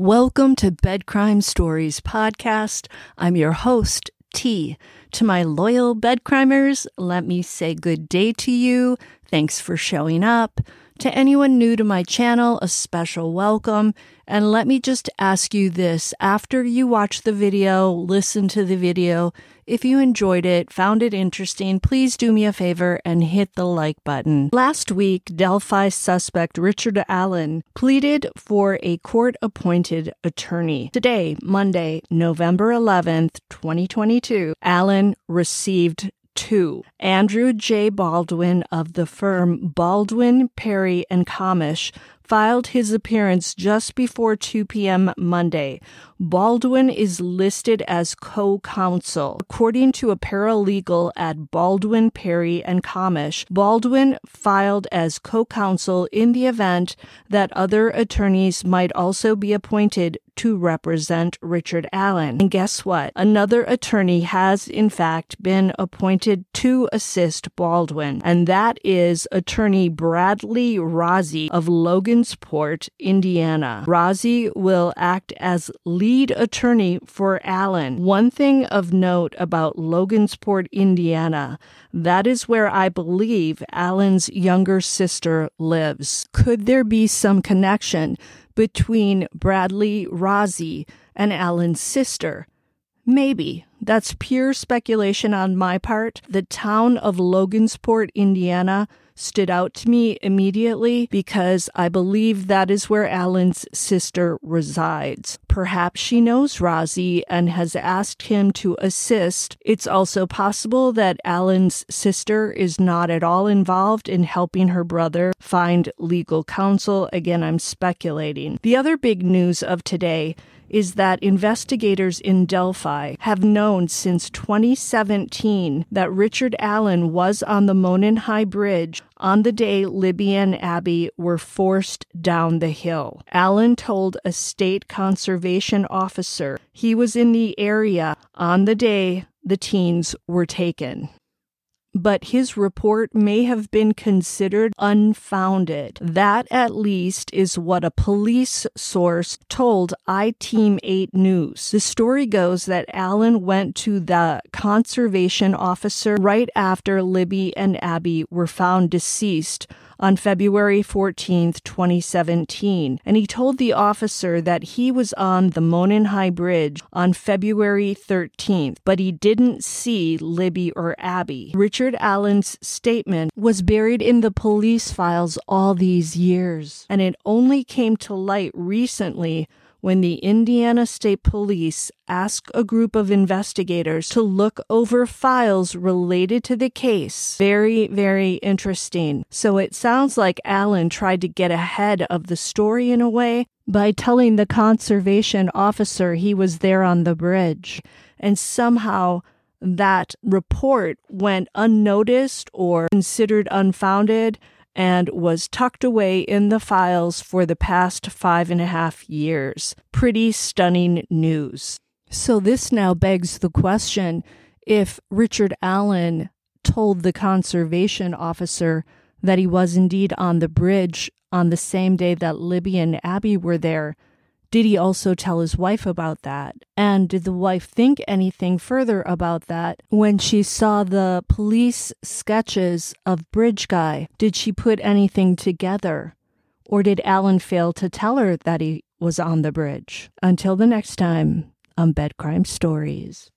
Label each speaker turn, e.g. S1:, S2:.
S1: Welcome to Bed Crime Stories podcast. I'm your host, T. To my loyal bed crimers, let me say good day to you. Thanks for showing up. To anyone new to my channel, a special welcome. And let me just ask you this after you watch the video, listen to the video, if you enjoyed it, found it interesting, please do me a favor and hit the like button. Last week, Delphi suspect Richard Allen pleaded for a court appointed attorney. Today, Monday, November 11th, 2022, Allen received two. Andrew J. Baldwin of the firm Baldwin, Perry, and Kamish filed his appearance just before 2 p.m. Monday. Baldwin is listed as co-counsel. According to a paralegal at Baldwin, Perry, and Kamish, Baldwin filed as co-counsel in the event that other attorneys might also be appointed to represent Richard Allen. And guess what? Another attorney has, in fact, been appointed to assist Baldwin, and that is attorney Bradley Rozzi of Logansport, Indiana. Rozzi will act as lead attorney for Allen. One thing of note about Logansport, Indiana, that is where I believe Allen's younger sister lives. Could there be some connection between Bradley Rozzi and Allen's sister. Maybe. That's pure speculation on my part. The town of Logansport, Indiana stood out to me immediately because I believe that is where Allen's sister resides. Perhaps she knows Rozzi and has asked him to assist. It's also possible that Allen's sister is not at all involved in helping her brother find legal counsel. Again, I'm speculating. The other big news of today is that investigators in Delphi have known since 2017 that Richard Allen was on the Monon High Bridge on the day Libby and Abby were forced down the hill. Allen told a state conservation officer he was in the area on the day the teens were taken but his report may have been considered unfounded. That, at least, is what a police source told iTeam 8 News. The story goes that Allen went to the conservation officer right after Libby and Abby were found deceased on February 14, 2017, and he told the officer that he was on the Monon High Bridge on February 13th, but he didn't see Libby or Abby. Richard Allen's statement was buried in the police files all these years, and it only came to light recently when the Indiana State Police asked a group of investigators to look over files related to the case. Very, very interesting. So it sounds like Allen tried to get ahead of the story in a way by telling the conservation officer he was there on the bridge. And somehow that report went unnoticed or considered unfounded and was tucked away in the files for the past five and a half years. Pretty stunning news. So, this now begs the question if Richard Allen told the conservation officer that he was indeed on the bridge on the same day that Libby and Abby were there, did he also tell his wife about that? And did the wife think anything further about that when she saw the police sketches of Bridge Guy? Did she put anything together? Or did Allen fail to tell her that he was on the bridge? Until the next time on Bed Crime Stories.